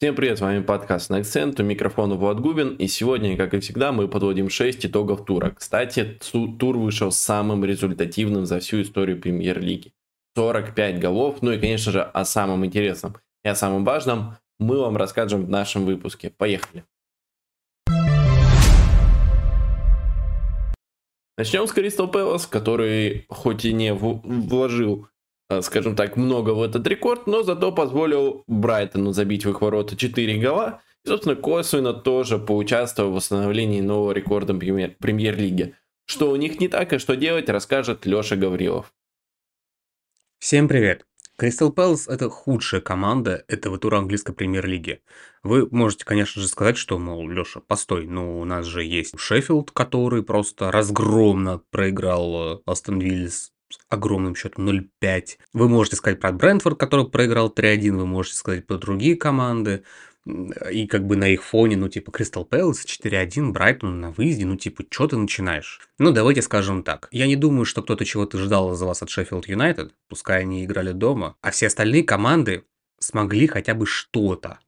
Всем привет, с вами подкаст на акцент, у микрофона Влад Губин, и сегодня, как и всегда, мы подводим 6 итогов тура. Кстати, тур вышел самым результативным за всю историю премьер-лиги. 45 голов, ну и, конечно же, о самом интересном и о самом важном мы вам расскажем в нашем выпуске. Поехали! Начнем с Кристал Пэлас, который хоть и не вложил скажем так, много в этот рекорд, но зато позволил Брайтону забить в их ворота 4 гола. И, собственно, косвенно тоже поучаствовал в восстановлении нового рекорда премьер-лиги. Что у них не так и что делать, расскажет Леша Гаврилов. Всем привет! Кристал Пэлас – это худшая команда этого тура английской премьер-лиги. Вы можете, конечно же, сказать, что, мол, Леша, постой, ну у нас же есть Шеффилд, который просто разгромно проиграл э, Астон Виллис огромным счетом 0-5. Вы можете сказать про Брентфорд, который проиграл 3-1, вы можете сказать про другие команды. И как бы на их фоне, ну, типа, Кристал Пэлас 4-1, Брайтон на выезде, ну, типа, что ты начинаешь? Ну, давайте скажем так. Я не думаю, что кто-то чего-то ждал за вас от Шеффилд Юнайтед, пускай они играли дома, а все остальные команды смогли хотя бы что-то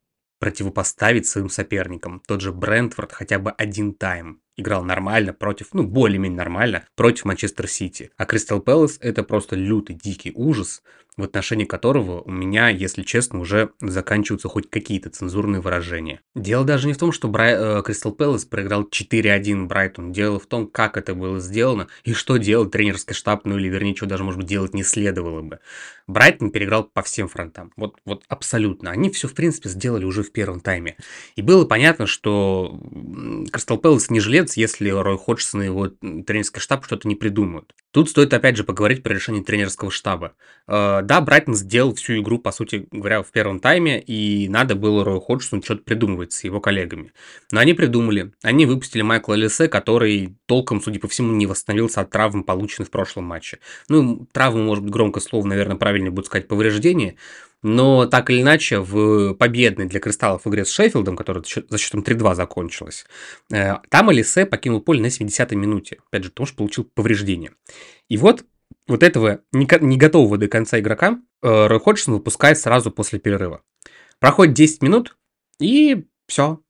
противопоставить своим соперникам. Тот же Брентфорд хотя бы один тайм играл нормально против, ну, более-менее нормально, против Манчестер Сити. А Кристал Пэлас это просто лютый, дикий ужас, в отношении которого у меня, если честно, уже заканчиваются хоть какие-то цензурные выражения. Дело даже не в том, что. Э, Кристал Пэлас проиграл 4-1 Брайтон. Дело в том, как это было сделано и что делал тренерский штаб, ну или вернее, что даже, может быть, делать не следовало бы. Брайтон переиграл по всем фронтам. Вот, вот абсолютно. Они все, в принципе, сделали уже в первом тайме. И было понятно, что Кристал Пэлас не жилец, если Рой Ходжсон и его тренерский штаб что-то не придумают. Тут стоит опять же поговорить про решение тренерского штаба. Да, Брайтон сделал всю игру, по сути говоря, в первом тайме, и надо было Рою Ходжсону что-то придумывать с его коллегами. Но они придумали. Они выпустили Майкла Лисе, который толком, судя по всему, не восстановился от травм, полученных в прошлом матче. Ну, травму, может быть, громко слово, наверное, правильнее будет сказать повреждение, но так или иначе, в победной для Кристаллов игре с Шеффилдом, которая за счетом 3-2 закончилась, э, там Алисе покинул поле на 70-й минуте. Опять же, потому что получил повреждение. И вот вот этого не, не готового до конца игрока э, Рой Ходжсон выпускает сразу после перерыва. Проходит 10 минут, и все.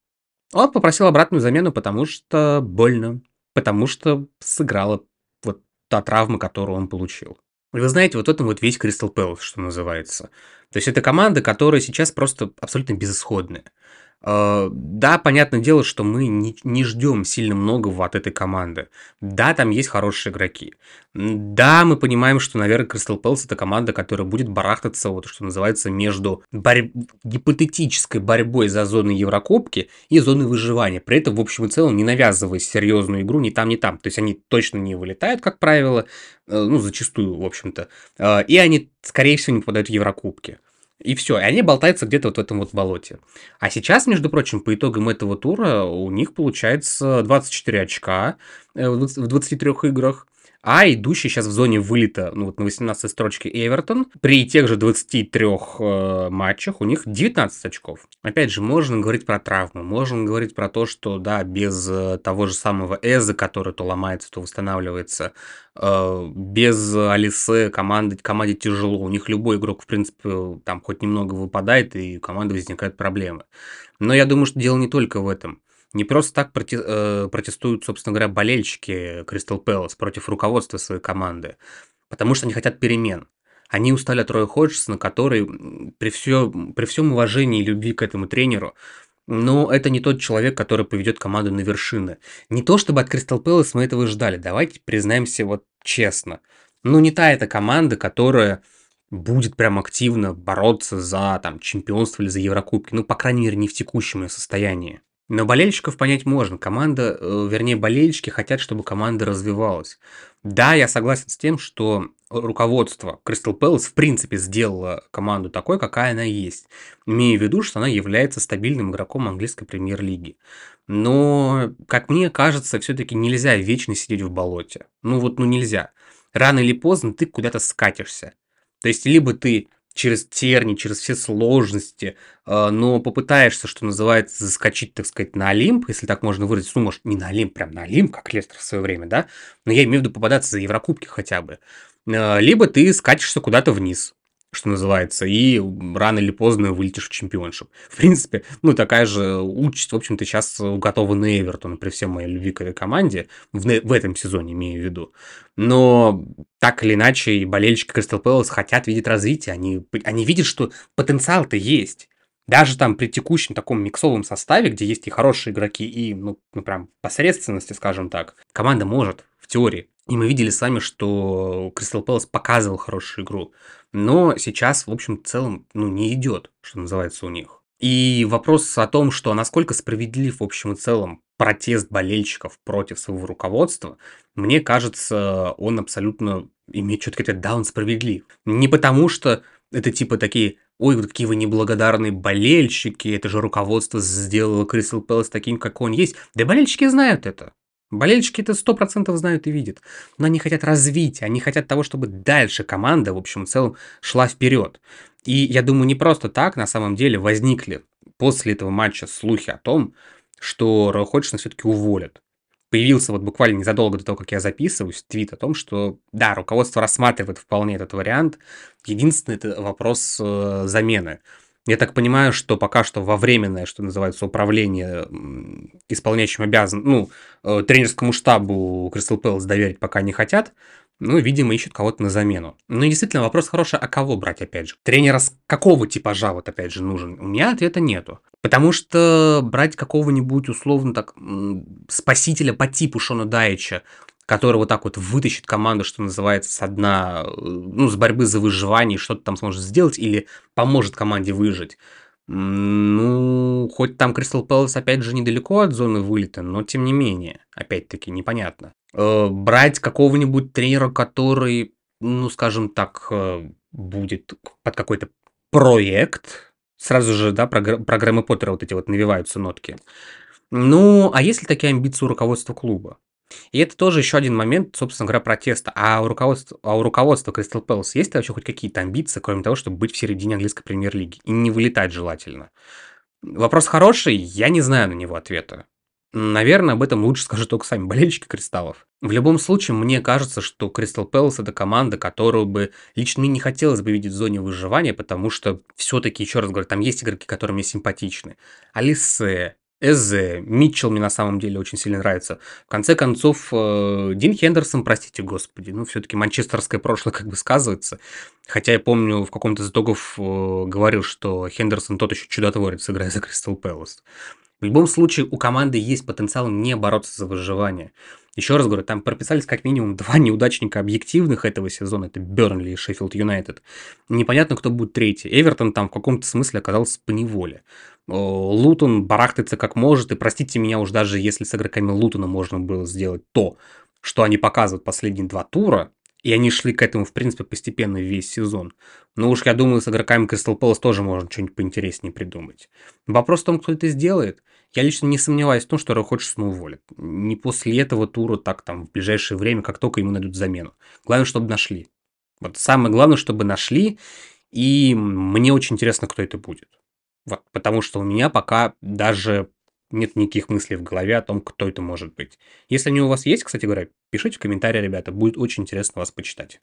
Он попросил обратную замену, потому что больно. Потому что сыграла вот та травма, которую он получил. И вы знаете, вот этом вот весь Кристал Пэлас, что называется. То есть это команда, которая сейчас просто абсолютно безысходная. А, да, понятное дело, что мы не, ждем сильно многого от этой команды. Да, там есть хорошие игроки. Да, мы понимаем, что, наверное, Кристал Пэлс это команда, которая будет барахтаться, вот что называется, между борь... гипотетической борьбой за зоны Еврокубки и зоны выживания. При этом, в общем и целом, не навязывая серьезную игру ни там, ни там. То есть они точно не вылетают, как правило, э, ну, зачастую, в общем-то. А, и они, скорее всего, не попадают в Еврокубки. И все, и они болтаются где-то вот в этом вот болоте. А сейчас, между прочим, по итогам этого тура у них получается 24 очка э, в 23 играх а идущий сейчас в зоне вылета, ну вот на 18 строчке Эвертон, при тех же 23 э, матчах у них 19 очков. Опять же, можно говорить про травму, можно говорить про то, что, да, без э, того же самого Эза, который то ломается, то восстанавливается, э, без Алисы команде, команде тяжело, у них любой игрок, в принципе, там хоть немного выпадает, и у команды возникают проблемы. Но я думаю, что дело не только в этом. Не просто так э, протестуют, собственно говоря, болельщики Кристал Пэлас против руководства своей команды, потому что они хотят перемен. Они устали от Роя Ходжсона, который при, все, при всем уважении и любви к этому тренеру, но это не тот человек, который поведет команду на вершины. Не то чтобы от Кристал Пэлас мы этого ждали, давайте признаемся вот честно. Ну не та эта команда, которая будет прям активно бороться за там, чемпионство или за Еврокубки, ну, по крайней мере, не в текущем состоянии. Но болельщиков понять можно. Команда, э, вернее, болельщики хотят, чтобы команда развивалась. Да, я согласен с тем, что руководство Crystal Palace в принципе сделало команду такой, какая она есть. Имея в виду, что она является стабильным игроком английской премьер-лиги. Но, как мне кажется, все-таки нельзя вечно сидеть в болоте. Ну вот, ну нельзя. Рано или поздно ты куда-то скатишься. То есть, либо ты через терни, через все сложности, а, но попытаешься, что называется, заскочить, так сказать, на Олимп, если так можно выразить, ну, может, не на Олимп, прям на Олимп, как Лестер в свое время, да, но я имею в виду попадаться за Еврокубки хотя бы, а, либо ты скатишься куда-то вниз, что называется, и рано или поздно вылетишь в чемпионшип. В принципе, ну, такая же участь, в общем-то, сейчас уготована Эвертону при всей моей любви к этой команде, в, в этом сезоне имею в виду. Но так или иначе, и болельщики Кристал Пэлас хотят видеть развитие, они, они видят, что потенциал-то есть. Даже там при текущем таком миксовом составе, где есть и хорошие игроки, и, ну, ну прям посредственности, скажем так, команда может, в теории. И мы видели с вами, что Кристал Пэлас показывал хорошую игру. Но сейчас, в общем, в целом, ну, не идет, что называется, у них. И вопрос о том, что насколько справедлив, в общем и целом, протест болельщиков против своего руководства, мне кажется, он абсолютно имеет четкий ответ, да, он справедлив. Не потому, что это типа такие ой, какие вы неблагодарные болельщики, это же руководство сделало Кристал Пэлас таким, как он есть. Да болельщики знают это. Болельщики это сто процентов знают и видят. Но они хотят развития, они хотят того, чтобы дальше команда, в общем, в целом, шла вперед. И я думаю, не просто так на самом деле возникли после этого матча слухи о том, что Рой Ходжсона все-таки уволят появился вот буквально незадолго до того, как я записываюсь, твит о том, что да, руководство рассматривает вполне этот вариант. Единственный это вопрос э, замены. Я так понимаю, что пока что во временное, что называется, управление исполняющим обязан, ну, э, тренерскому штабу Кристал Пэлас доверить пока не хотят. Ну, видимо, ищут кого-то на замену. Ну, и действительно, вопрос хороший, а кого брать, опять же? Тренера с какого типажа, вот, опять же, нужен? У меня ответа нету. Потому что брать какого-нибудь, условно так, спасителя по типу Шона Дайча, который вот так вот вытащит команду, что называется, с дна, ну, с борьбы за выживание, что-то там сможет сделать или поможет команде выжить. Ну, хоть там Кристал Пэлас, опять же, недалеко от зоны вылета, но тем не менее, опять-таки, непонятно. Э, брать какого-нибудь тренера, который, ну, скажем так, э, будет под какой-то проект, сразу же, да, прогр- программы Поттера вот эти вот навиваются нотки. Ну, а есть ли такие амбиции у руководства клуба? И это тоже еще один момент, собственно говоря, протеста. А у руководства, а у руководства Crystal Palace есть вообще хоть какие-то амбиции, кроме того, чтобы быть в середине английской премьер-лиги? И не вылетать желательно. Вопрос хороший, я не знаю на него ответа. Наверное, об этом лучше скажут только сами болельщики Кристаллов. В любом случае, мне кажется, что Кристал Пэлас это команда, которую бы лично мне не хотелось бы видеть в зоне выживания, потому что все-таки, еще раз говорю, там есть игроки, которые мне симпатичны. Алисе, Эзе, Митчелл мне на самом деле очень сильно нравится. В конце концов, э, Дин Хендерсон, простите господи, ну все-таки манчестерское прошлое как бы сказывается. Хотя я помню, в каком-то из итогов э, говорил, что Хендерсон тот еще чудотворец, играя за Кристал Пэлас. В любом случае, у команды есть потенциал не бороться за выживание. Еще раз говорю, там прописались как минимум два неудачника объективных этого сезона. Это Бернли и Шеффилд Юнайтед. Непонятно, кто будет третий. Эвертон там в каком-то смысле оказался по неволе. Лутон барахтается как может, и простите меня уж даже если с игроками Лутона можно было сделать то, что они показывают последние два тура, и они шли к этому, в принципе, постепенно весь сезон. Но уж я думаю, с игроками Crystal Palace тоже можно что-нибудь поинтереснее придумать. Вопрос в том, кто это сделает. Я лично не сомневаюсь в том, что Рой Ходжсон уволит. Не после этого тура, так там в ближайшее время, как только ему найдут замену. Главное, чтобы нашли. Вот самое главное, чтобы нашли. И мне очень интересно, кто это будет. Вот, потому что у меня пока даже нет никаких мыслей в голове о том, кто это может быть. Если они у вас есть, кстати говоря, пишите в комментарии, ребята, будет очень интересно вас почитать.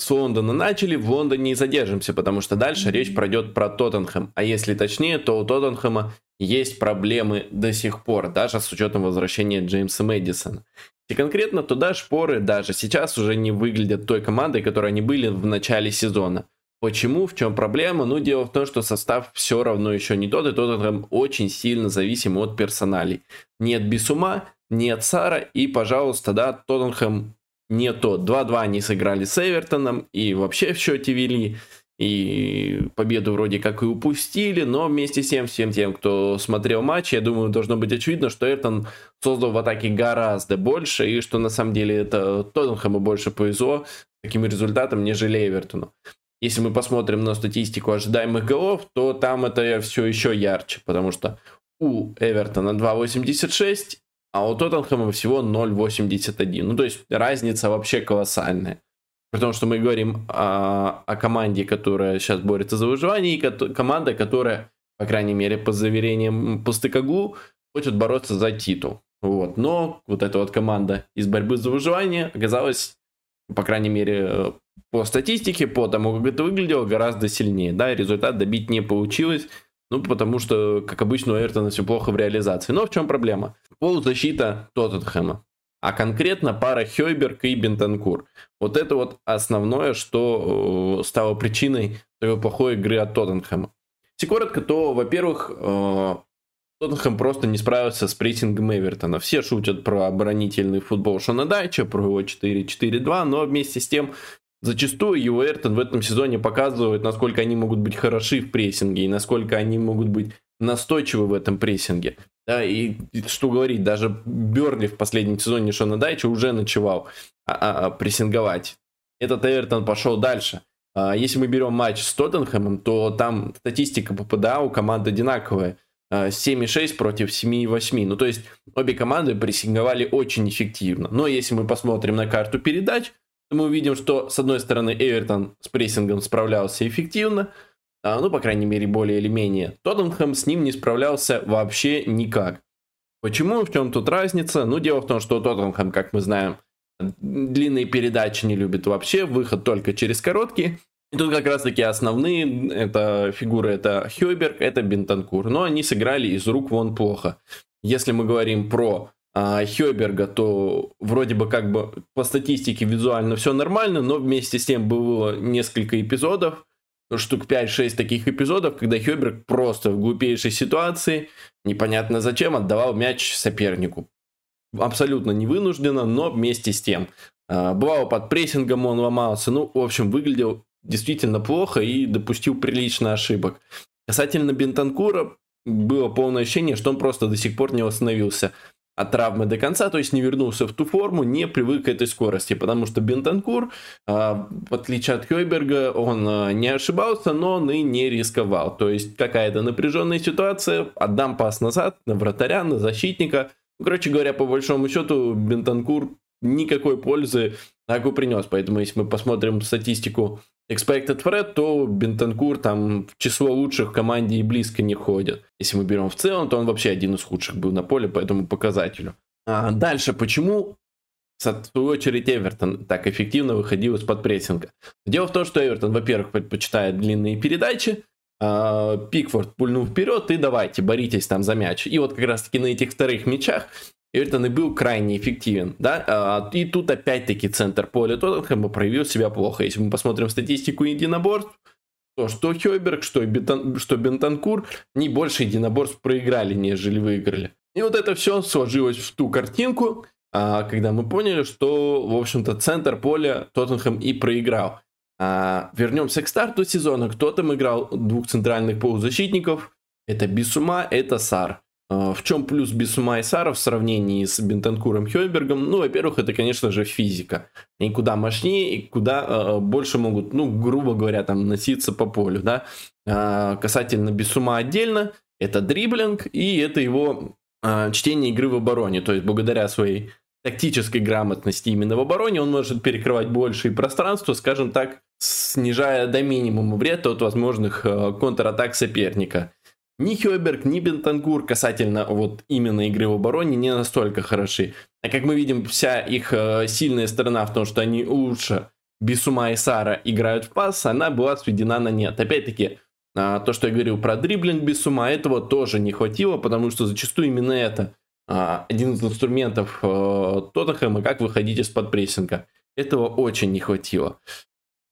С Лондона начали, в Лондоне не задержимся, потому что дальше речь пройдет про Тоттенхэм. А если точнее, то у Тоттенхэма есть проблемы до сих пор, даже с учетом возвращения Джеймса Мэдисона. И конкретно туда шпоры даже сейчас уже не выглядят той командой, которой они были в начале сезона. Почему? В чем проблема? Ну, дело в том, что состав все равно еще не тот, и Тоттенхэм очень сильно зависим от персоналей. Нет Бисума, нет Сара, и, пожалуйста, да, Тоттенхэм не тот. 2-2 они сыграли с Эвертоном, и вообще в счете вели, и победу вроде как и упустили, но вместе с тем, всем тем, кто смотрел матч, я думаю, должно быть очевидно, что Эвертон создал в атаке гораздо больше, и что на самом деле это Тоттенхэму больше повезло таким результатом, нежели Эвертону если мы посмотрим на статистику ожидаемых голов, то там это все еще ярче, потому что у Эвертона 2.86, а у Тоттенхэма всего 0.81. Ну, то есть разница вообще колоссальная. Потому что мы говорим о, о команде, которая сейчас борется за выживание, и ко- команда, которая, по крайней мере, по заверениям Пустыкоглу, хочет бороться за титул. Вот. Но вот эта вот команда из борьбы за выживание оказалась по крайней мере, по статистике, по тому, как это выглядело, гораздо сильнее. Да, результат добить не получилось, ну, потому что, как обычно, у Эвертона все плохо в реализации. Но в чем проблема? Полузащита Тоттенхэма. А конкретно пара Хойберг и Бентанкур. Вот это вот основное, что стало причиной такой плохой игры от Тоттенхэма. Если коротко, то, во-первых, Тоттенхэм просто не справился с прессингом Эвертона. Все шутят про оборонительный футбол Шона Дайча, про его 4-4-2, но вместе с тем Зачастую его Эвертон в этом сезоне показывает, насколько они могут быть хороши в прессинге и насколько они могут быть настойчивы в этом прессинге. Да, и что говорить, даже Берли в последнем сезоне Шона Дайча уже начевал а, а, а, прессинговать. Этот Эвертон пошел дальше. Если мы берем матч с Тоттенхэмом, то там статистика по ПДА у команд одинаковая. 7,6 против 7,8. Ну, то есть обе команды прессинговали очень эффективно. Но если мы посмотрим на карту передач, мы увидим, что, с одной стороны, Эвертон с прессингом справлялся эффективно, ну, по крайней мере, более или менее. Тоттенхэм с ним не справлялся вообще никак. Почему? В чем тут разница? Ну, дело в том, что Тоттенхэм, как мы знаем, длинные передачи не любит вообще, выход только через короткие. И тут как раз таки основные это фигуры, это Хёйберг, это Бентанкур. Но они сыграли из рук вон плохо. Если мы говорим про а, Хёйберга, то вроде бы как бы по статистике визуально все нормально, но вместе с тем было несколько эпизодов, штук 5-6 таких эпизодов, когда Хёберг просто в глупейшей ситуации, непонятно зачем, отдавал мяч сопернику. Абсолютно невынужденно, но вместе с тем. А, бывало под прессингом он ломался, ну, в общем, выглядел действительно плохо и допустил прилично ошибок. Касательно Бентанкура, было полное ощущение, что он просто до сих пор не восстановился от травмы до конца, то есть не вернулся в ту форму, не привык к этой скорости, потому что Бентанкур, а, в отличие от Хойберга, он а, не ошибался, но он и не рисковал. То есть какая-то напряженная ситуация, отдам пас назад на вратаря, на защитника. Ну, короче говоря, по большому счету, Бентанкур никакой пользы Агу принес. Поэтому, если мы посмотрим статистику Expected Threat, то Бентанкур там в число лучших в команде и близко не ходит. Если мы берем в целом, то он вообще один из худших был на поле по этому показателю. А дальше, почему в свою очередь Эвертон так эффективно выходил из-под прессинга? Дело в том, что Эвертон, во-первых, предпочитает длинные передачи, а, Пикфорд пульнул вперед и давайте, боритесь там за мяч. И вот как раз таки на этих вторых мячах Эвертон и был крайне эффективен, да, а, и тут опять-таки центр поля Тоттенхэма проявил себя плохо. Если мы посмотрим статистику единоборств, то что Хёберг, что, Бетан, что Бентанкур не больше единоборств проиграли, нежели выиграли. И вот это все сложилось в ту картинку, а, когда мы поняли, что, в общем-то, центр поля Тоттенхэм и проиграл. А, вернемся к старту сезона. Кто там играл двух центральных полузащитников? Это Бисума, это Сар. А, в чем плюс Бисума и Сара в сравнении с Бентанкуром Хёйбергом? Ну, во-первых, это, конечно же, физика. Они куда мощнее и куда э, больше могут, ну, грубо говоря, там, носиться по полю, да. Э, касательно Бисума отдельно, это дриблинг и это его э, чтение игры в обороне. То есть, благодаря своей тактической грамотности именно в обороне он может перекрывать большее пространство, скажем так, снижая до минимума вред от возможных э, контратак соперника. Ни Хёберг, ни Бентангур касательно вот именно игры в обороне не настолько хороши. А как мы видим, вся их э, сильная сторона в том, что они лучше Бисума и Сара играют в пас, она была сведена на нет. Опять-таки, э, то, что я говорил про дриблинг Бисума, этого тоже не хватило, потому что зачастую именно это э, один из инструментов э, Тоттенхэма, как выходить из-под прессинга. Этого очень не хватило.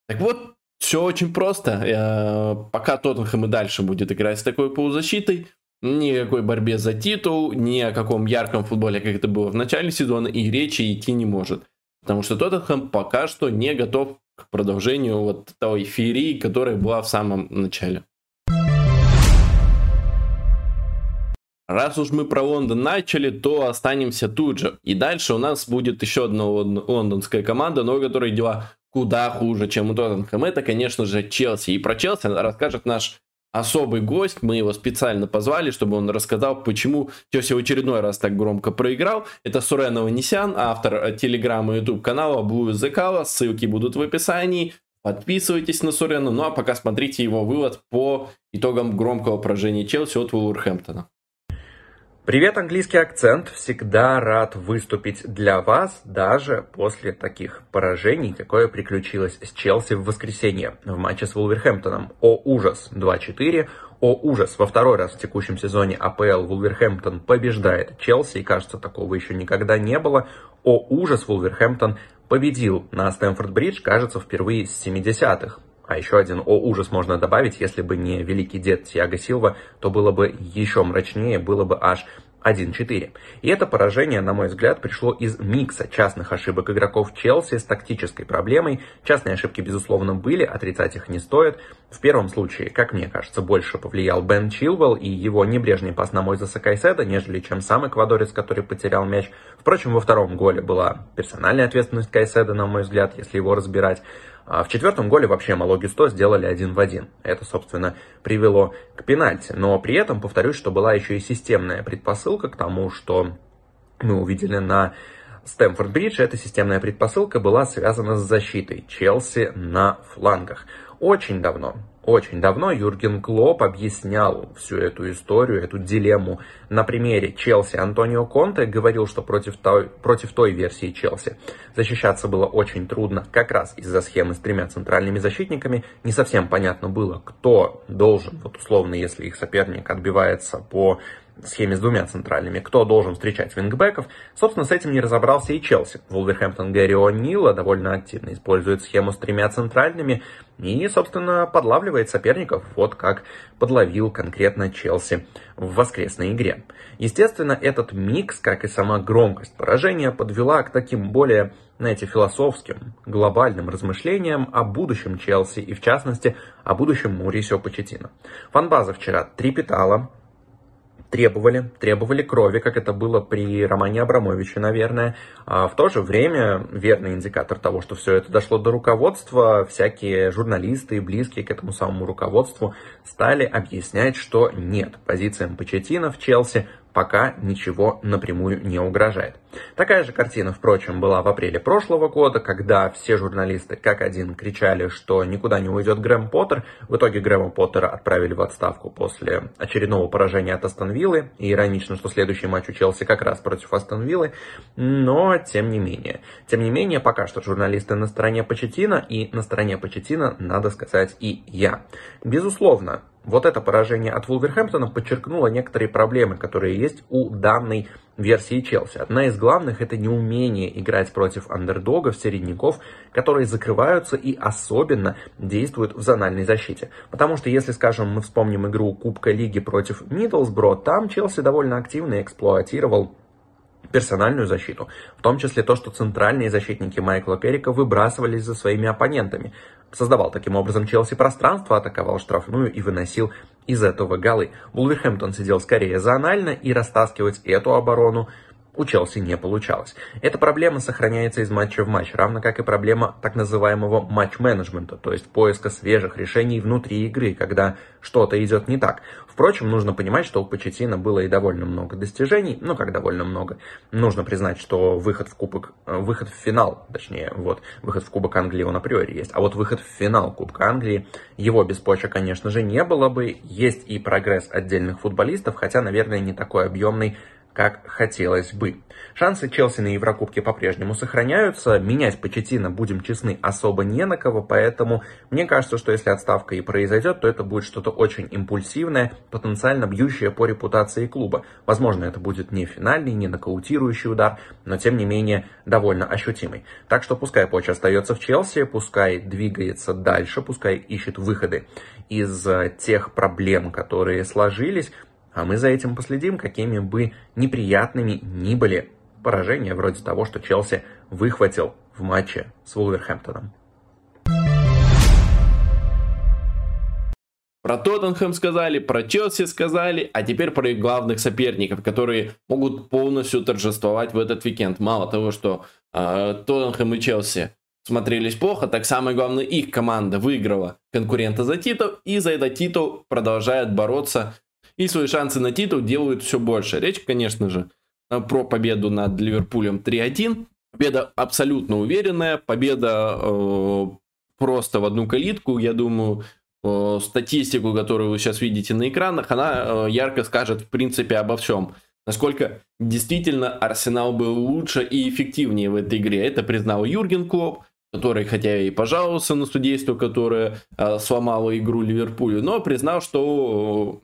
Так вот, все очень просто. Пока Тоттенхэм и дальше будет играть с такой полузащитой, никакой борьбе за титул, ни о каком ярком футболе, как это было в начале сезона, и речи идти не может. Потому что Тоттенхэм пока что не готов к продолжению вот той феерии, которая была в самом начале. Раз уж мы про Лондон начали, то останемся тут же. И дальше у нас будет еще одна лондонская команда, но у которой дела куда хуже, чем у Тоттенхэма, это, конечно же, Челси. И про Челси расскажет наш особый гость. Мы его специально позвали, чтобы он рассказал, почему Челси в очередной раз так громко проиграл. Это Сурен Аванесян, автор телеграмма и YouTube канала Blue the Color. Ссылки будут в описании. Подписывайтесь на Сурена. Ну а пока смотрите его вывод по итогам громкого поражения Челси от Вулверхэмптона. Привет, английский акцент. Всегда рад выступить для вас, даже после таких поражений, какое приключилось с Челси в воскресенье в матче с Вулверхэмптоном. О ужас, 2-4. О ужас, во второй раз в текущем сезоне АПЛ Вулверхэмптон побеждает Челси, и кажется, такого еще никогда не было. О ужас, Вулверхэмптон победил на Стэнфорд-Бридж, кажется, впервые с 70-х. А еще один о ужас можно добавить, если бы не великий дед Тиаго Силва, то было бы еще мрачнее, было бы аж 1-4. И это поражение, на мой взгляд, пришло из микса частных ошибок игроков Челси с тактической проблемой. Частные ошибки, безусловно, были, отрицать их не стоит. В первом случае, как мне кажется, больше повлиял Бен Чилвелл и его небрежный пас на Мойзеса Кайседа, нежели чем сам эквадорец, который потерял мяч. Впрочем, во втором голе была персональная ответственность Кайседа, на мой взгляд, если его разбирать. А в четвертом голе вообще Малоги 100 сделали один в один. Это, собственно, привело к пенальти. Но при этом, повторюсь, что была еще и системная предпосылка к тому, что мы увидели на Стэмфорд-Бридж. Эта системная предпосылка была связана с защитой Челси на флангах. Очень давно, очень давно Юрген Клоп объяснял всю эту историю, эту дилемму на примере Челси. Антонио Конте говорил, что против той, против той версии Челси защищаться было очень трудно, как раз из-за схемы с тремя центральными защитниками. Не совсем понятно было, кто должен, вот условно, если их соперник отбивается по схеме с двумя центральными, кто должен встречать вингбеков. Собственно, с этим не разобрался и Челси. Вулверхэмптон Гэри О'Нила довольно активно использует схему с тремя центральными и, собственно, подлавливает соперников, вот как подловил конкретно Челси в воскресной игре. Естественно, этот микс, как и сама громкость поражения, подвела к таким более, знаете, философским, глобальным размышлениям о будущем Челси и, в частности, о будущем Мурисио Почетино. Фанбаза вчера трепетала, требовали, требовали крови, как это было при Романе Абрамовиче, наверное. А в то же время верный индикатор того, что все это дошло до руководства, всякие журналисты и близкие к этому самому руководству стали объяснять, что нет, позициям Почетина в Челси пока ничего напрямую не угрожает. Такая же картина, впрочем, была в апреле прошлого года, когда все журналисты как один кричали, что никуда не уйдет Грэм Поттер. В итоге Грэма Поттера отправили в отставку после очередного поражения от Астон Виллы. И иронично, что следующий матч у Челси как раз против Астон Виллы. Но, тем не менее. Тем не менее, пока что журналисты на стороне Почетина, и на стороне Почетина, надо сказать, и я. Безусловно, вот это поражение от Вулверхэмптона подчеркнуло некоторые проблемы, которые есть у данной версии Челси. Одна из главных это неумение играть против андердогов, середняков, которые закрываются и особенно действуют в зональной защите. Потому что если, скажем, мы вспомним игру Кубка Лиги против Миддлсбро, там Челси довольно активно эксплуатировал персональную защиту, в том числе то, что центральные защитники Майкла Керрика выбрасывались за своими оппонентами. Создавал таким образом Челси пространство, атаковал штрафную и выносил из этого голы. Вулверхэмптон сидел скорее зонально и растаскивать эту оборону у Челси не получалось. Эта проблема сохраняется из матча в матч, равно как и проблема так называемого матч-менеджмента, то есть поиска свежих решений внутри игры, когда что-то идет не так. Впрочем, нужно понимать, что у Почетина было и довольно много достижений, ну как довольно много. Нужно признать, что выход в кубок, э, выход в финал, точнее, вот, выход в Кубок Англии он априори есть, а вот выход в финал Кубка Англии, его без Поча, конечно же, не было бы. Есть и прогресс отдельных футболистов, хотя, наверное, не такой объемный, как хотелось бы. Шансы Челси на Еврокубке по-прежнему сохраняются. Менять Почетина, будем честны, особо не на кого, поэтому мне кажется, что если отставка и произойдет, то это будет что-то очень импульсивное, потенциально бьющее по репутации клуба. Возможно, это будет не финальный, не нокаутирующий удар, но тем не менее довольно ощутимый. Так что пускай Поч остается в Челси, пускай двигается дальше, пускай ищет выходы из тех проблем, которые сложились, а мы за этим последим, какими бы неприятными ни были поражения, вроде того, что Челси выхватил в матче с Вулверхэмптоном. Про Тоттенхэм сказали, про Челси сказали, а теперь про их главных соперников, которые могут полностью торжествовать в этот уикенд. Мало того, что э, Тоттенхэм и Челси смотрелись плохо, так самое главное, их команда выиграла конкурента за титул, и за этот титул продолжает бороться и свои шансы на титул делают все больше. Речь, конечно же, э, про победу над Ливерпулем 3-1. Победа абсолютно уверенная, победа э, просто в одну калитку. Я думаю, э, статистику, которую вы сейчас видите на экранах, она э, ярко скажет, в принципе, обо всем. насколько действительно Арсенал был лучше и эффективнее в этой игре. Это признал Юрген Клоп, который хотя и пожаловался на судейство, которое сломало игру Ливерпулю, но признал, что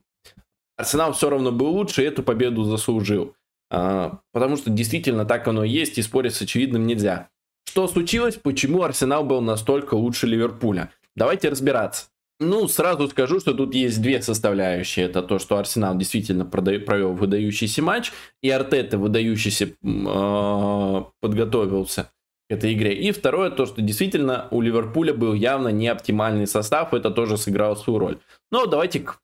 Арсенал все равно был лучше и эту победу заслужил. А, потому что действительно так оно и есть, и спорить с очевидным нельзя. Что случилось, почему Арсенал был настолько лучше Ливерпуля? Давайте разбираться. Ну, сразу скажу, что тут есть две составляющие. Это то, что Арсенал действительно провел выдающийся матч, и Артета выдающийся э, подготовился к этой игре. И второе, то, что действительно у Ливерпуля был явно не оптимальный состав, это тоже сыграло свою роль. Но давайте к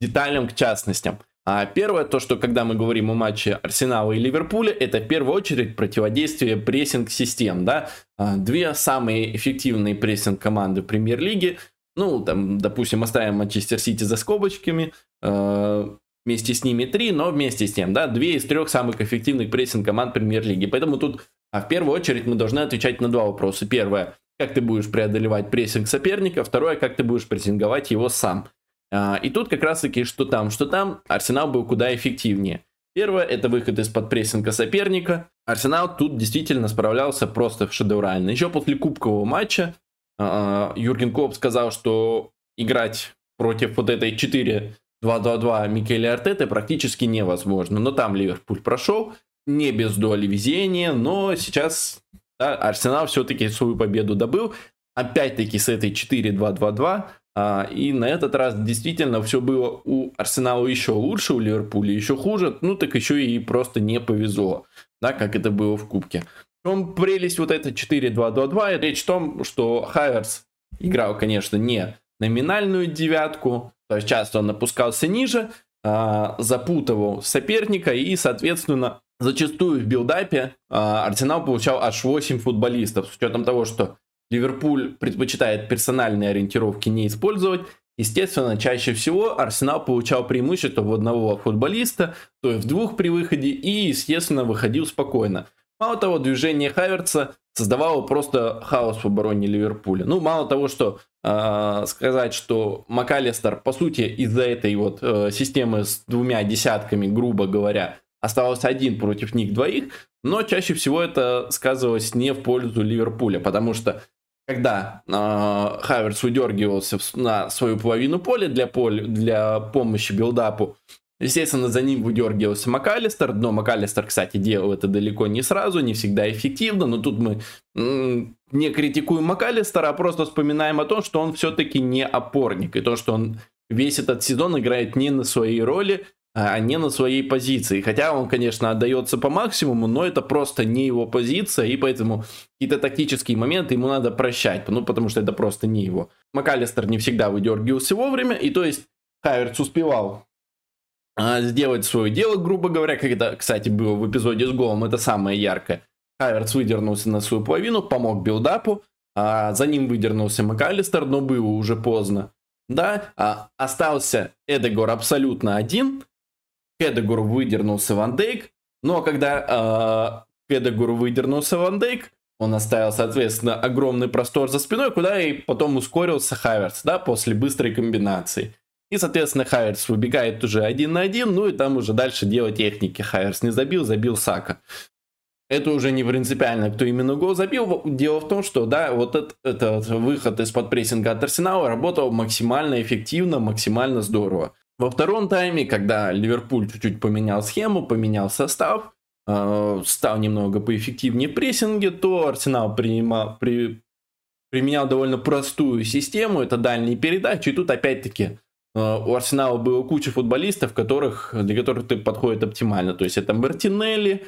деталям, к частностям. А первое, то, что когда мы говорим о матче Арсенала и Ливерпуля, это в первую очередь противодействие прессинг-систем. Да? А, две самые эффективные прессинг-команды премьер-лиги. Ну, там, допустим, оставим Манчестер Сити за скобочками. Э, вместе с ними три, но вместе с тем, да, две из трех самых эффективных прессинг-команд премьер-лиги. Поэтому тут а в первую очередь мы должны отвечать на два вопроса. Первое, как ты будешь преодолевать прессинг соперника. Второе, как ты будешь прессинговать его сам. А, и тут как раз таки, что там, что там, Арсенал был куда эффективнее. Первое, это выход из-под прессинга соперника. Арсенал тут действительно справлялся просто шедеврально. Еще после кубкового матча а, Юрген Клоп сказал, что играть против вот этой 4-2-2-2 Микеля Артеты практически невозможно. Но там Ливерпуль прошел, не без доли везения, но сейчас да, Арсенал все-таки свою победу добыл. Опять-таки с этой 4-2-2-2 а, и на этот раз действительно все было у Арсенала еще лучше, у Ливерпуля еще хуже, ну так еще и просто не повезло, да, как это было в Кубке. Чем прелесть вот это 4-2-2-2? Речь в том, что Хайверс играл, конечно, не номинальную девятку, то есть часто он опускался ниже, а, запутывал соперника и, соответственно, зачастую в билдапе а, Арсенал получал аж 8 футболистов, с учетом того, что Ливерпуль предпочитает персональные ориентировки не использовать. Естественно, чаще всего Арсенал получал преимущество в одного футболиста, то есть в двух при выходе, и, естественно, выходил спокойно. Мало того, движение Хаверца создавало просто хаос в обороне Ливерпуля. Ну, мало того, что э, сказать, что МакАлистер, по сути, из-за этой вот э, системы с двумя десятками, грубо говоря, остался один против них двоих, но чаще всего это сказывалось не в пользу Ливерпуля, потому что когда э, Хаверс выдергивался на свою половину поля для, поля для помощи билдапу, естественно, за ним выдергивался МакАлистер, но МакАлистер, кстати, делал это далеко не сразу, не всегда эффективно, но тут мы не критикуем МакАлистера, а просто вспоминаем о том, что он все-таки не опорник, и то, что он весь этот сезон играет не на своей роли, а не на своей позиции. Хотя он, конечно, отдается по максимуму, но это просто не его позиция, и поэтому какие-то тактические моменты ему надо прощать, ну, потому что это просто не его. МакАлистер не всегда выдергивался вовремя, и то есть Хайверц успевал а, сделать свое дело, грубо говоря, как это, кстати, было в эпизоде с голом, это самое яркое. Хайверц выдернулся на свою половину, помог билдапу, а за ним выдернулся МакАлистер, но было уже поздно. Да, а остался Эдегор абсолютно один, Кедегур выдернулся Ван Дейк, но когда э, Кедегур выдернулся Ван Дейк, он оставил, соответственно, огромный простор за спиной, куда и потом ускорился Хаверс, да, после быстрой комбинации. И, соответственно, Хайерс выбегает уже один на один, ну и там уже дальше дело техники. Хайерс не забил, забил Сака. Это уже не принципиально, кто именно гол забил. Дело в том, что, да, вот этот, этот выход из-под прессинга от Арсенала работал максимально эффективно, максимально здорово. Во втором тайме, когда Ливерпуль чуть-чуть поменял схему, поменял состав, э, стал немного поэффективнее прессинге, то Арсенал принимал, при, применял довольно простую систему, это дальние передачи, и тут опять-таки э, у Арсенала было куча футболистов, которых, для которых ты подходит оптимально. То есть это Мартинелли,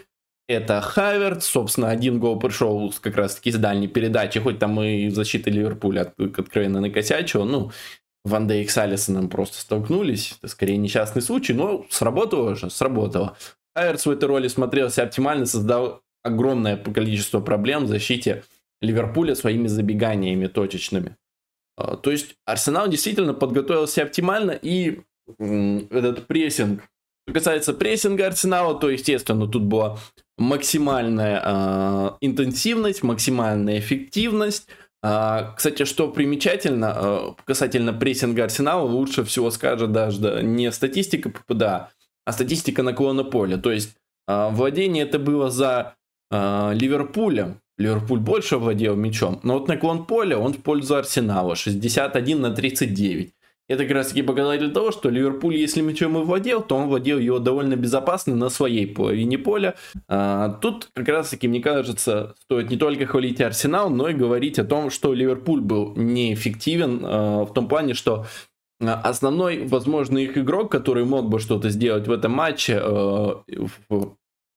это Хаверт, собственно, один гол пришел как раз-таки с дальней передачи, хоть там и защита Ливерпуля откровенно накосячила, ну, Ван Дейк с Алисоном просто столкнулись. Это скорее несчастный случай, но сработало же, сработало. Айверс в этой роли смотрелся оптимально, создал огромное количество проблем в защите Ливерпуля своими забеганиями точечными. А, то есть Арсенал действительно подготовился оптимально, и этот прессинг, что касается прессинга Арсенала, то, естественно, тут была максимальная э, интенсивность, максимальная эффективность, кстати, что примечательно, а, касательно прессинга Арсенала, лучше всего скажет даже не статистика ППДА, а статистика наклона поля. То есть э, владение это было за Ливерпулем. Ливерпуль больше владел мячом. Но вот наклон поля, он в пользу Арсенала. 61 на 39. Это как раз таки показатель того, что Ливерпуль, если мячом и владел, то он владел его довольно безопасно на своей половине поля. А, тут как раз таки, мне кажется, стоит не только хвалить Арсенал, но и говорить о том, что Ливерпуль был неэффективен а, в том плане, что а, основной, возможно, их игрок, который мог бы что-то сделать в этом матче, а, в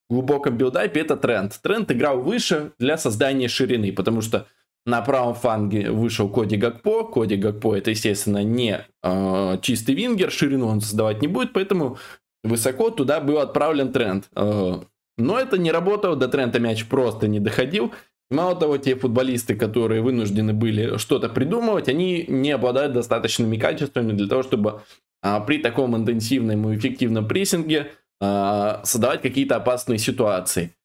глубоком билдапе, это Тренд. Тренд играл выше для создания ширины, потому что на правом фанге вышел Коди Гакпо. Коди Гакпо это, естественно, не э, чистый вингер, ширину он создавать не будет, поэтому высоко туда был отправлен тренд. Э, но это не работало, до тренда мяч просто не доходил. Мало того, те футболисты, которые вынуждены были что-то придумывать, они не обладают достаточными качествами для того, чтобы а, при таком интенсивном и эффективном прессинге а, создавать какие-то опасные ситуации.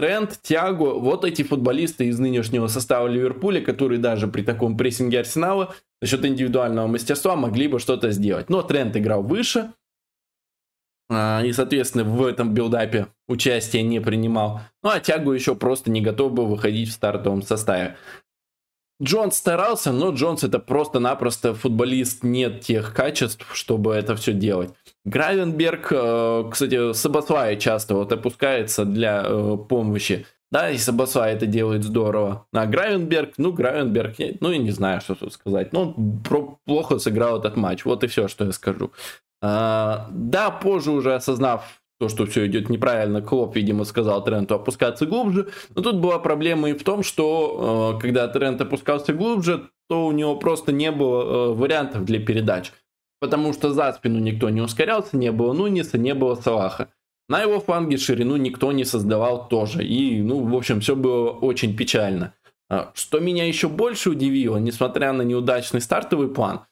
Трент, Тиаго, вот эти футболисты из нынешнего состава Ливерпуля, которые даже при таком прессинге Арсенала за счет индивидуального мастерства могли бы что-то сделать. Но Трент играл выше, а, и, соответственно, в этом билдапе участие не принимал. Ну, а Тягу еще просто не готов был выходить в стартовом составе. Джонс старался, но Джонс это просто-напросто футболист, нет тех качеств, чтобы это все делать. Гравенберг, э, кстати, Сабасвай часто вот опускается для э, помощи. Да, и Сабасвай это делает здорово. А Гравенберг, ну, Гравенберг, ну, я не знаю, что тут сказать. Ну, он плохо сыграл этот матч. Вот и все, что я скажу. А, да, позже уже осознав то, что все идет неправильно, Клоп, видимо, сказал Тренту опускаться глубже. Но тут была проблема и в том, что э, когда Трент опускался глубже, то у него просто не было вариантов для передач потому что за спину никто не ускорялся, не было Нуниса, не было Салаха. На его фланге ширину никто не создавал тоже. И, ну, в общем, все было очень печально. А, что меня еще больше удивило, несмотря на неудачный стартовый план,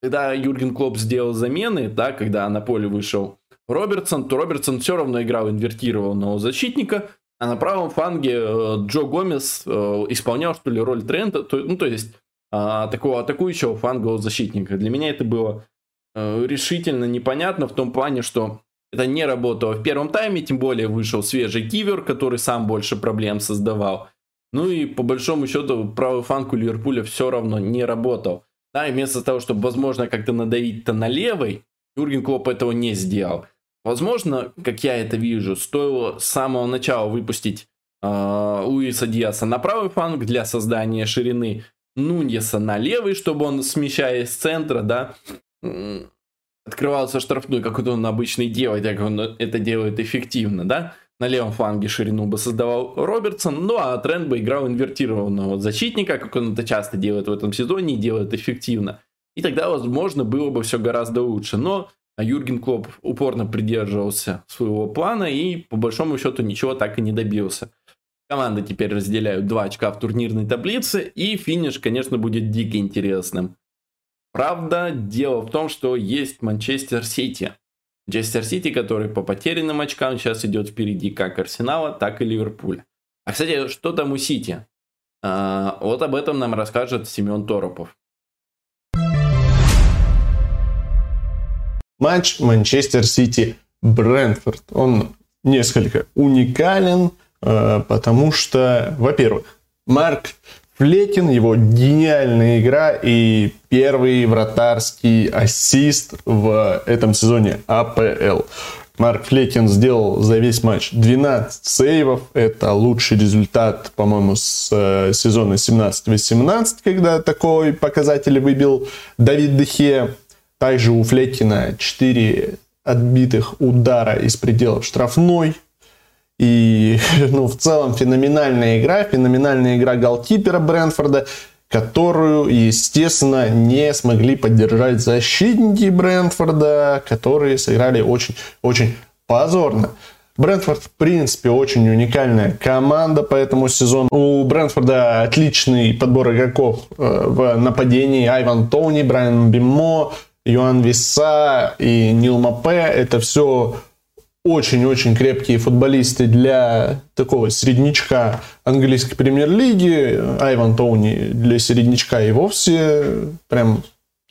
когда Юрген Клоп сделал замены, да, когда на поле вышел Робертсон, то Робертсон все равно играл инвертированного защитника, а на правом фланге э, Джо Гомес э, исполнял, что ли, роль Трента, то, ну, то есть э, такого атакующего флангового защитника. Для меня это было Э, решительно непонятно в том плане, что это не работало в первом тайме, тем более вышел свежий кивер, который сам больше проблем создавал. Ну и по большому счету правый фанк у Ливерпуля все равно не работал. Да, и вместо того, чтобы, возможно, как-то надавить-то на левый, Юрген Клоп этого не сделал. Возможно, как я это вижу, стоило с самого начала выпустить э, Луиса Диаса на правый фанк для создания ширины, Нуньеса на левый, чтобы он, смещаясь с центра, да, открывался штрафной, как это он обычно делает, как он это делает эффективно, да, на левом фланге ширину бы создавал Робертсон, ну а Тренд бы играл инвертированного защитника, как он это часто делает в этом сезоне и делает эффективно. И тогда, возможно, было бы все гораздо лучше. Но Юрген Клоп упорно придерживался своего плана и, по большому счету, ничего так и не добился. Команды теперь разделяют 2 очка в турнирной таблице, и финиш, конечно, будет дико интересным. Правда, дело в том, что есть Манчестер Сити. Манчестер Сити, который по потерянным очкам сейчас идет впереди как Арсенала, так и Ливерпуля. А, кстати, что там у Сити? А, вот об этом нам расскажет Семен Торопов. Матч Манчестер Сити Брентфорд. Он несколько уникален, а, потому что, во-первых, Марк Флекин, его гениальная игра и первый вратарский ассист в этом сезоне АПЛ. Марк Флекин сделал за весь матч 12 сейвов. Это лучший результат, по-моему, с э, сезона 17-18, когда такой показатель выбил Давид Дехе. Также у Флекина 4 отбитых удара из пределов штрафной. И, ну, в целом феноменальная игра, феноменальная игра голкипера Брэнфорда, которую, естественно, не смогли поддержать защитники Брэнфорда, которые сыграли очень-очень позорно. Брэнфорд, в принципе, очень уникальная команда по этому сезону. У Брэнфорда отличный подбор игроков э, в нападении. Айван Тони, Брайан Бимо, Юан Виса и Нил Мапе. Это все очень-очень крепкие футболисты для такого среднячка английской премьер-лиги. Айван Тоуни для среднячка и вовсе прям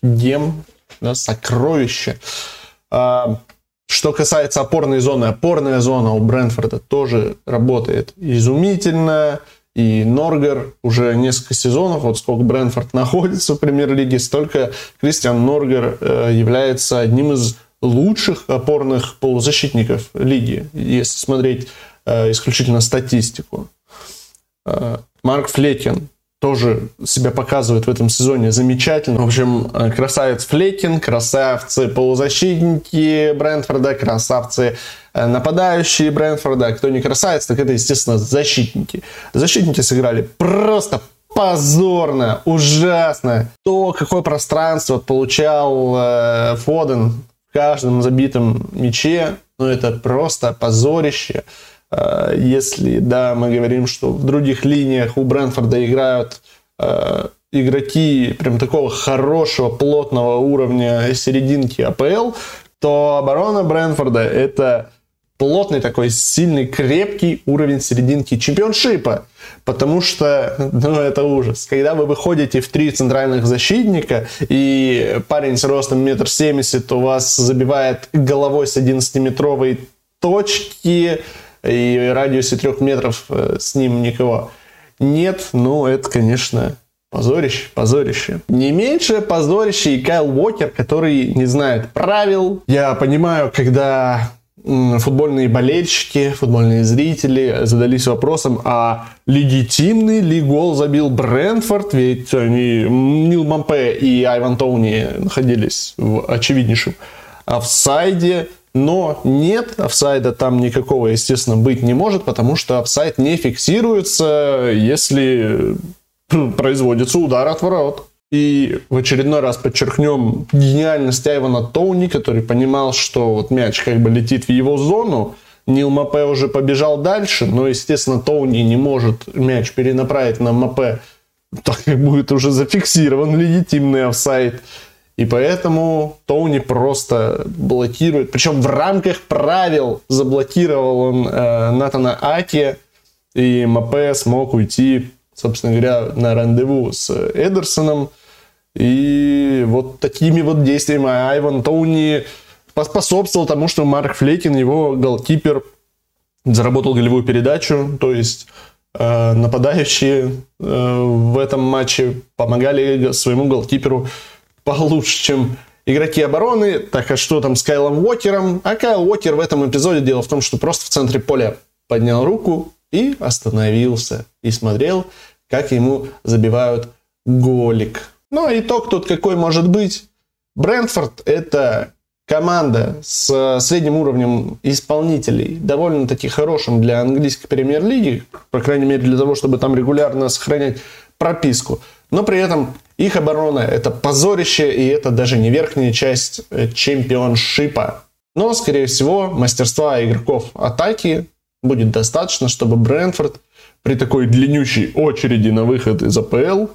гем, да, сокровище. А, Что касается опорной зоны, опорная зона у Брэнфорда тоже работает изумительно. И Норгер уже несколько сезонов, вот сколько Брэнфорд находится в премьер-лиге, столько Кристиан Норгер э, является одним из лучших опорных полузащитников лиги, если смотреть э, исключительно статистику. Э, Марк Флекин тоже себя показывает в этом сезоне замечательно. В общем, э, красавец Флекин, красавцы полузащитники Брэнфорда, красавцы э, нападающие Брэнфорда. Кто не красавец, так это, естественно, защитники. Защитники сыграли просто позорно, ужасно. То, какое пространство получал э, Фоден в каждом забитом мяче, ну это просто позорище. Э, если, да, мы говорим, что в других линиях у Брэнфорда играют э, игроки прям такого хорошего, плотного уровня серединки АПЛ, то оборона Брэнфорда это плотный такой сильный, крепкий уровень серединки чемпионшипа. Потому что, ну, это ужас. Когда вы выходите в три центральных защитника, и парень с ростом метр семьдесят у вас забивает головой с 11-метровой точки, и радиусе трех метров э, с ним никого нет, ну, это, конечно, позорище, позорище. Не меньше позорище и Кайл Уокер, который не знает правил. Я понимаю, когда футбольные болельщики, футбольные зрители задались вопросом, а легитимный ли гол забил Брэнфорд, ведь они, Нил Мампе и Айван Тоуни находились в очевиднейшем офсайде, но нет, офсайда там никакого, естественно, быть не может, потому что офсайд не фиксируется, если хм, производится удар от ворот. И в очередной раз подчеркнем гениальность Айвана Тоуни, который понимал, что вот мяч как бы летит в его зону. Нил Мапе уже побежал дальше, но, естественно, Тоуни не может мяч перенаправить на Мапе, так как будет уже зафиксирован легитимный офсайд. И поэтому Тоуни просто блокирует. Причем в рамках правил заблокировал он э, Натана Аки. И Мапе смог уйти, собственно говоря, на рандеву с Эдерсоном. И вот такими вот действиями Айван Тоуни поспособствовал тому, что Марк Флекин, его голкипер, заработал голевую передачу. То есть э, нападающие э, в этом матче помогали своему голкиперу получше, чем игроки обороны. Так а что там с Кайлом Уокером? А Кайл Уокер в этом эпизоде дело в том, что просто в центре поля поднял руку и остановился. И смотрел, как ему забивают голик. Ну, а итог тут какой может быть? Брентфорд – это команда с средним уровнем исполнителей, довольно-таки хорошим для английской премьер-лиги, по крайней мере для того, чтобы там регулярно сохранять прописку. Но при этом их оборона – это позорище, и это даже не верхняя часть э, чемпионшипа. Но, скорее всего, мастерства игроков атаки будет достаточно, чтобы Брэнфорд при такой длиннющей очереди на выход из АПЛ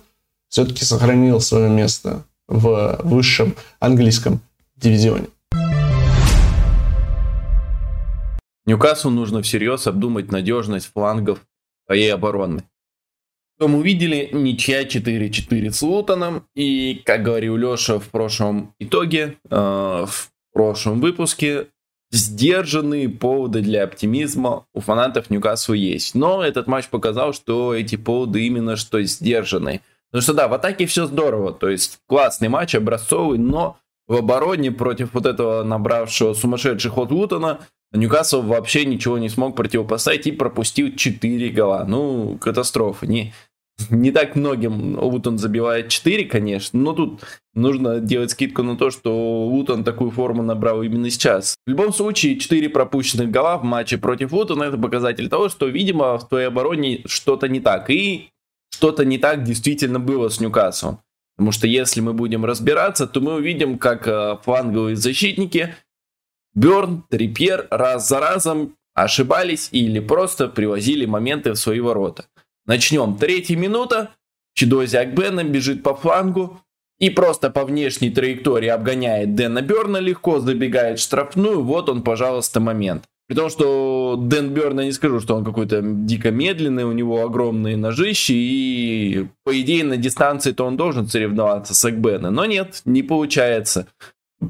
все-таки сохранил свое место в высшем английском дивизионе. Ньюкаслу нужно всерьез обдумать надежность флангов своей обороны. Что мы увидели, ничья 4-4 с Лутоном. И, как говорил Леша в прошлом итоге, э, в прошлом выпуске, сдержанные поводы для оптимизма у фанатов Ньюкасла есть. Но этот матч показал, что эти поводы именно что сдержанные. Потому что да, в атаке все здорово, то есть классный матч, образцовый, но в обороне против вот этого набравшего сумасшедший ход Лутона Ньюкасл вообще ничего не смог противопоставить и пропустил 4 гола. Ну, катастрофа. Не, не так многим Лутон забивает 4, конечно, но тут нужно делать скидку на то, что Лутон такую форму набрал именно сейчас. В любом случае, 4 пропущенных гола в матче против Лутона это показатель того, что, видимо, в твоей обороне что-то не так. И что-то не так действительно было с Ньюкаслом. Потому что если мы будем разбираться, то мы увидим, как э, фланговые защитники Берн, Трипьер раз за разом ошибались или просто привозили моменты в свои ворота. Начнем. Третья минута. Чидози Акбена бежит по флангу и просто по внешней траектории обгоняет Дэна Берна легко, забегает в штрафную. Вот он, пожалуйста, момент. При том, что Дэн Берна не скажу, что он какой-то дико медленный, у него огромные ножищи, и по идее на дистанции-то он должен соревноваться с Акбена. Но нет, не получается.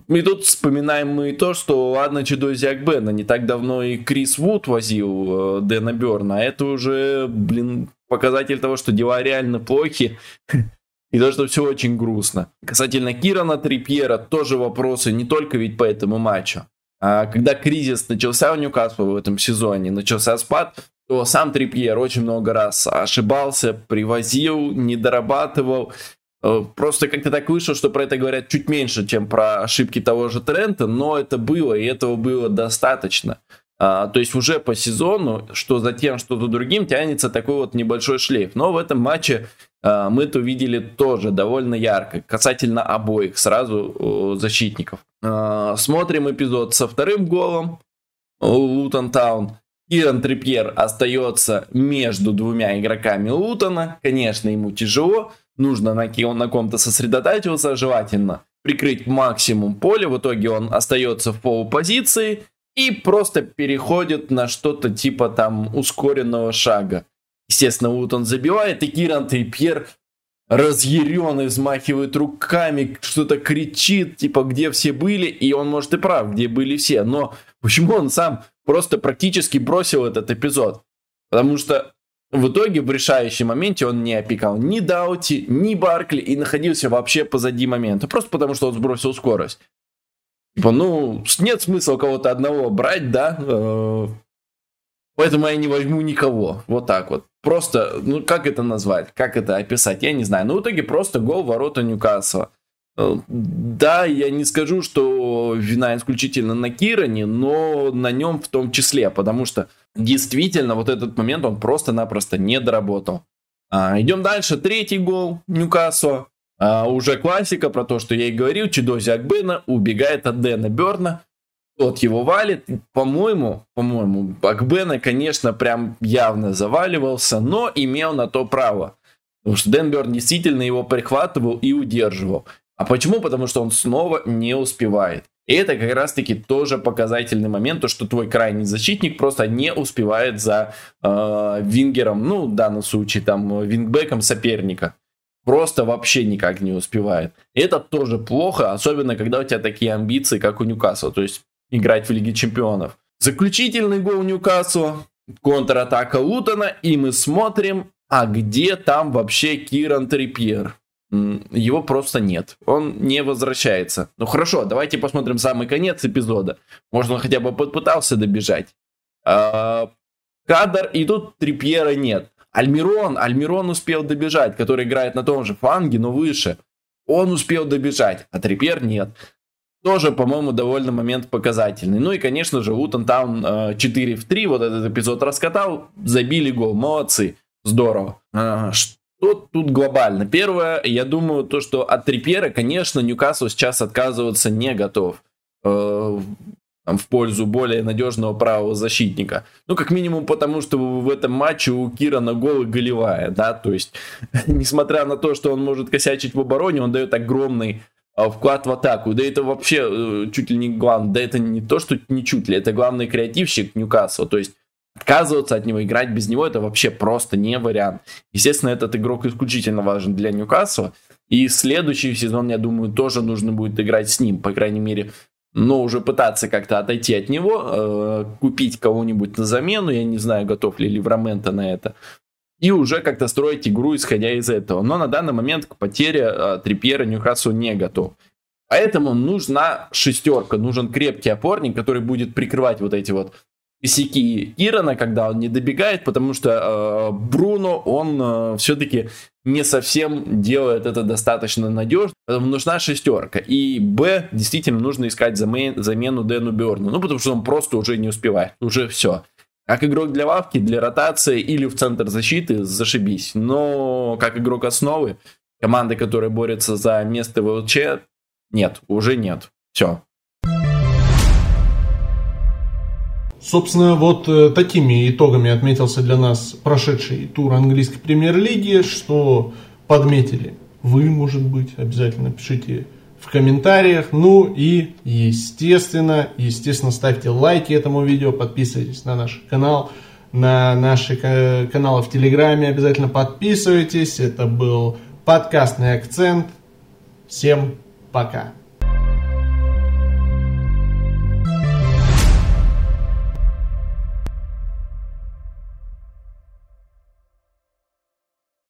И тут вспоминаем мы и то, что ладно Чидози Акбена, не так давно и Крис Вуд возил э, Дэна Берна, а это уже, блин, показатель того, что дела реально плохи. И то, что все очень грустно. Касательно Кирана Трипьера, тоже вопросы не только ведь по этому матчу. А когда кризис начался у Ньюкасла в этом сезоне, начался спад, то сам Трипьер очень много раз ошибался, привозил, не дорабатывал. Э, просто как-то так вышло, что про это говорят чуть меньше, чем про ошибки того же Трента, но это было, и этого было достаточно. А, то есть уже по сезону, что за тем, что за другим, тянется такой вот небольшой шлейф. Но в этом матче а, мы это увидели тоже довольно ярко, касательно обоих сразу защитников. А, смотрим эпизод со вторым голом. Лутон Таун. Киран Трипьер остается между двумя игроками Лутона. Конечно, ему тяжело. Нужно на, на ком-то сосредотачиваться, желательно прикрыть максимум поля. В итоге он остается в полупозиции и просто переходит на что-то типа там ускоренного шага. Естественно, вот он забивает, и Киран Трипьер разъяренный, взмахивает руками, что-то кричит, типа, где все были, и он может и прав, где были все, но почему он сам просто практически бросил этот эпизод? Потому что в итоге в решающем моменте он не опекал ни Даути, ни Баркли и находился вообще позади момента, просто потому что он сбросил скорость. Типа, ну, нет смысла кого-то одного брать, да, э, поэтому я не возьму никого. Вот так вот. Просто, ну, как это назвать, как это описать, я не знаю. Но в итоге просто гол ворота Ньюкасла. Э, да, я не скажу, что вина исключительно на Киране, но на нем в том числе, потому что действительно вот этот момент он просто-напросто не доработал. А, идем дальше. Третий гол Ньюкасла. А, уже классика про то, что я и говорил, Чидози Акбена убегает от Дэна Берна, тот его валит. По-моему, по-моему, Акбена, конечно, прям явно заваливался, но имел на то право. Потому что Дэн Берн действительно его прихватывал и удерживал. А почему? Потому что он снова не успевает. И это как раз-таки тоже показательный момент, то, что твой крайний защитник просто не успевает за э, вингером, ну, в данном случае, там, вингбеком соперника просто вообще никак не успевает. И это тоже плохо, особенно когда у тебя такие амбиции, как у Ньюкасла, то есть играть в Лиге Чемпионов. Заключительный гол Ньюкасла, контратака Лутона, и мы смотрим, а где там вообще Киран Трипьер? Его просто нет. Он не возвращается. Ну хорошо, давайте посмотрим самый конец эпизода. Может, он хотя бы попытался добежать. А, кадр, и тут Трипьера нет. Альмирон, Альмирон успел добежать, который играет на том же фланге, но выше. Он успел добежать, а Трипьер нет. Тоже, по-моему, довольно момент показательный. Ну и, конечно же, Утон Таун 4 в 3, вот этот эпизод раскатал, забили гол, молодцы, здорово. А, что тут глобально? Первое, я думаю, то, что от Трипьера, конечно, Ньюкасл сейчас отказываться не готов. В пользу более надежного правого защитника. Ну, как минимум потому, что в этом матче у Кира на голы голевая, да, то есть, несмотря на то, что он может косячить в обороне, он дает огромный а, вклад в атаку. Да это вообще э, чуть ли не главное, да это не то, что не чуть ли, это главный креативщик Ньюкасла, то есть, отказываться от него, играть без него, это вообще просто не вариант. Естественно, этот игрок исключительно важен для Ньюкасла, и следующий сезон, я думаю, тоже нужно будет играть с ним, по крайней мере, но уже пытаться как-то отойти от него, э, купить кого-нибудь на замену, я не знаю, готов ли Ливрамента на это, и уже как-то строить игру, исходя из этого. Но на данный момент к потере э, Трипьера Ньюкаслу не готов. Поэтому нужна шестерка, нужен крепкий опорник, который будет прикрывать вот эти вот косяки Ирона, когда он не добегает, потому что э, Бруно, он э, все-таки не совсем делает это достаточно надежно, поэтому нужна шестерка. И Б, действительно нужно искать замен, замену Дэну Берну, ну потому что он просто уже не успевает, уже все. Как игрок для лавки, для ротации или в центр защиты, зашибись. Но как игрок основы, команды, которая борется за место в ЛЧ, нет, уже нет. Все, Собственно, вот э, такими итогами отметился для нас прошедший тур английской премьер-лиги, что подметили вы, может быть, обязательно пишите в комментариях. Ну и, естественно, естественно, ставьте лайки этому видео, подписывайтесь на наш канал, на наши каналы в Телеграме, обязательно подписывайтесь. Это был подкастный акцент. Всем пока.